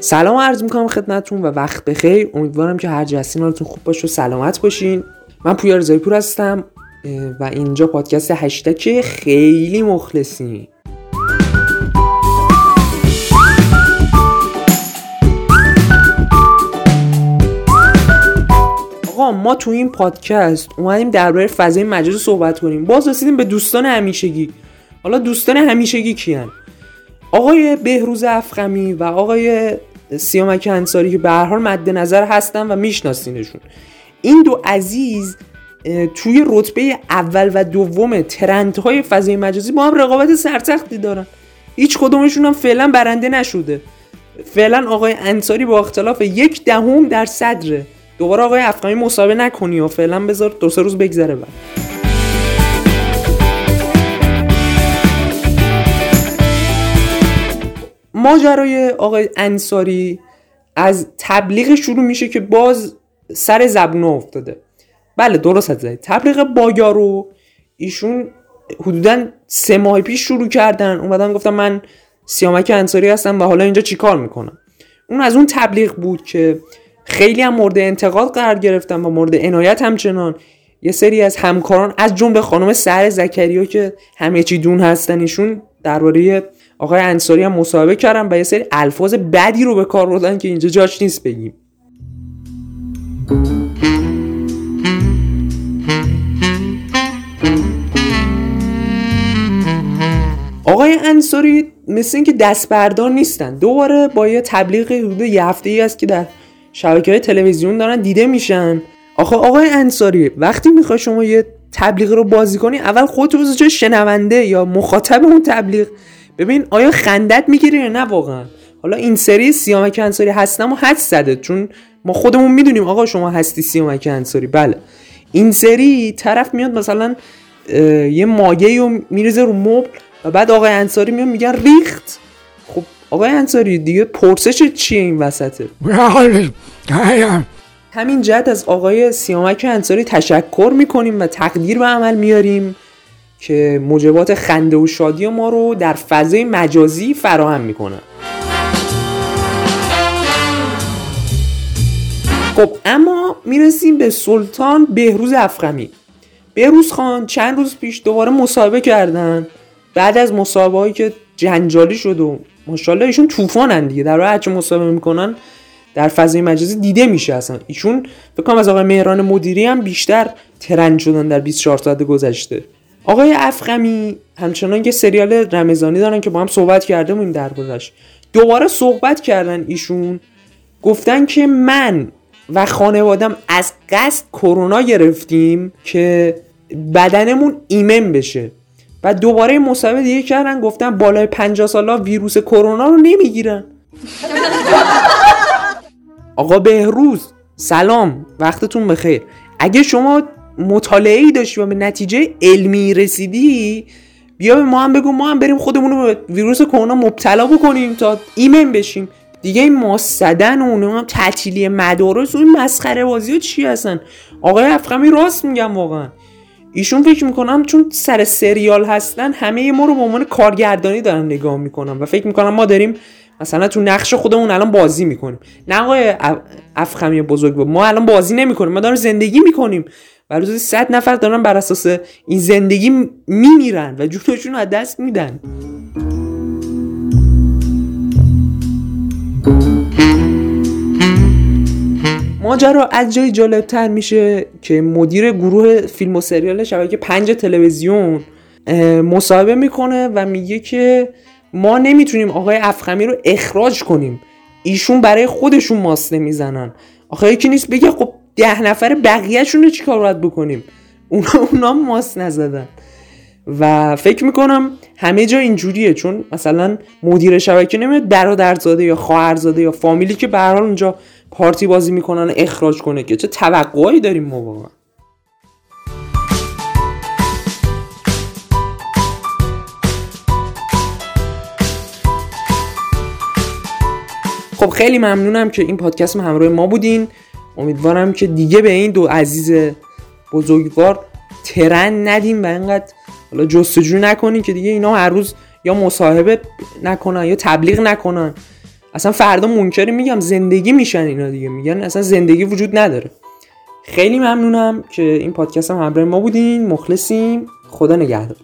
سلام عرض می‌کنم خدمتتون و وقت بخیر. امیدوارم که هر جسین حالتون خوب باشه و سلامت باشین. من پویا رضایی پور هستم و اینجا پادکست هشتک خیلی مخلصی. آقا ما تو این پادکست اومدیم درباره فضای مجازی صحبت کنیم. باز رسیدیم به دوستان همیشگی. حالا دوستان همیشگی کیان؟ آقای بهروز افخمی و آقای سیامک انصاری که به هر حال مد نظر هستن و میشناسینشون. این دو عزیز توی رتبه اول و دوم ترندهای فضای مجازی با هم رقابت سرسختی دارن. هیچ کدومشون هم فعلا برنده نشده. فعلا آقای انصاری با اختلاف یک دهم در صدره. دوباره آقای افغانی مسابقه نکنی و فعلا بذار دو سه روز بگذره بعد. ماجرای آقای انصاری از تبلیغ شروع میشه که باز سر زبون افتاده. بله درست زدید تبلیغ بایا رو ایشون حدودا سه ماه پیش شروع کردن. اومدن گفتم من سیامک انصاری هستم و حالا اینجا چیکار می‌کنم؟ اون از اون تبلیغ بود که خیلی هم مورد انتقاد قرار گرفتن و مورد عنایت همچنان. یه سری از همکاران از جمله خانم سهر زکریا که همه چی دون هستن ایشون درباره آقای انصاری هم مصاحبه کردن و یه سری الفاظ بدی رو به کار بردن که اینجا جاش نیست بگیم. آقای انصاری مثل اینکه دست بردار نیستن. دوباره با یه تبلیغ حدود یه هفته ای است که در شبکه های تلویزیون دارن دیده میشن. آخه آقای انصاری وقتی می‌خوای شما یه تبلیغ رو بازی کنی اول خودت رو چه شنونده یا مخاطب اون تبلیغ. ببین آیا خندت می‌گیره یا نه واقعا؟ حالا این سری سیامک انصاری هستم و حد زده. چون ما خودمون می‌دونیم آقا شما هستی سیامک انصاری. بله. این سری طرف میاد مثلا یه مایه رو میریزه رو مبل و بعد آقای انصاری میاد میگن ریخت. خب آقای انصاری دیگه پرسش چیه این وسطه؟ همین جهت از آقای سیامک انصاری تشکر می‌کنیم و تقدیر به عمل میاریم که موجبات خنده و شادی ما رو در فضای مجازی فراهم می‌کنن خب اما می‌رسیم به سلطان بهروز افخمی بهروز خان چند روز پیش دوباره مصاحبه کردن. بعد از مصاحبه هایی که جنجالی شد و ماشاءالله ایشون طوفانن دیگه. در واقع هرچه مصاحبه می‌کنن در فضای مجازی دیده میشه اصلا. ایشون فکر از آقای مهران مدیری هم بیشتر ترند شدن در 24 ساعت گذشته. آقای افخمی همچنان که سریال رمضانی دارن که با هم صحبت کرده بودیم دربارش دوباره صحبت کردن ایشون. گفتن که من و خانوادم از قصد کرونا گرفتیم که بدنمون ایمن بشه. و دوباره مصاحبه دیگه کردن گفتن بالای 50 سالا ویروس کرونا رو نمی‌گیرن. آقا بهروز سلام وقتتون بخیر. اگه شما مطالعه ای داشتی و به نتیجه علمی رسیدی بیا به ما هم بگو ما هم بریم خودمون رو به ویروس کرونا مبتلا بکنیم تا ایمن بشیم. دیگه این ماسدن و اونم تعطیلی مدارس و این مسخره بازی ها چی هستن؟ آقای افخمی راست میگم واقعا. ایشون فکر می‌کنم چون سر سریال هستن همه ما رو به عنوان کارگردانی دارن نگاه می‌کنم و فکر می‌کنم ما داریم مثلا تو نقش خودمون الان بازی می‌کنیم. نه آقای افخمی بزرگ با. ما الان بازی نمی‌کنیم ما داریم زندگی می‌کنیم. و روزی صد نفر دارن بر اساس این زندگی میمیرن و جونشون از دست میدن. ماجرا از جای جالبتر میشه که مدیر گروه فیلم و سریال شبکه پنج تلویزیون مصاحبه می‌کنه و میگه که ما نمی‌تونیم آقای افخمی رو اخراج کنیم. ایشون برای خودشون ماست نمی‌زنن. آخه یکی نیست بگه خب ده نفر بقیهشون رو چیکار باید بکنیم؟ اونا اونا ماست نزدن. و فکر می‌کنم همه جا اینجوریه چون مثلا مدیر شبکه نمیاد برادرزاده یا خواهرزاده یا فامیلی که به اونجا پارتی بازی می‌کنن اخراج کنه که چه توقعی داریم ما واقعا؟ خب خیلی ممنونم که این پادکست همراه ما بودین. امیدوارم که دیگه به این دو عزیز بزرگوار ترن ندیم و اینقدر حالا جستجو نکنین که دیگه اینا هر روز یا مصاحبه نکنن یا تبلیغ نکنن. اصلا فردا منکری میگم زندگی میشن اینا دیگه. میگن اصلا زندگی وجود نداره. خیلی ممنونم که این پادکست هم همراه ما بودین. مخلصیم. خدا نگهدار.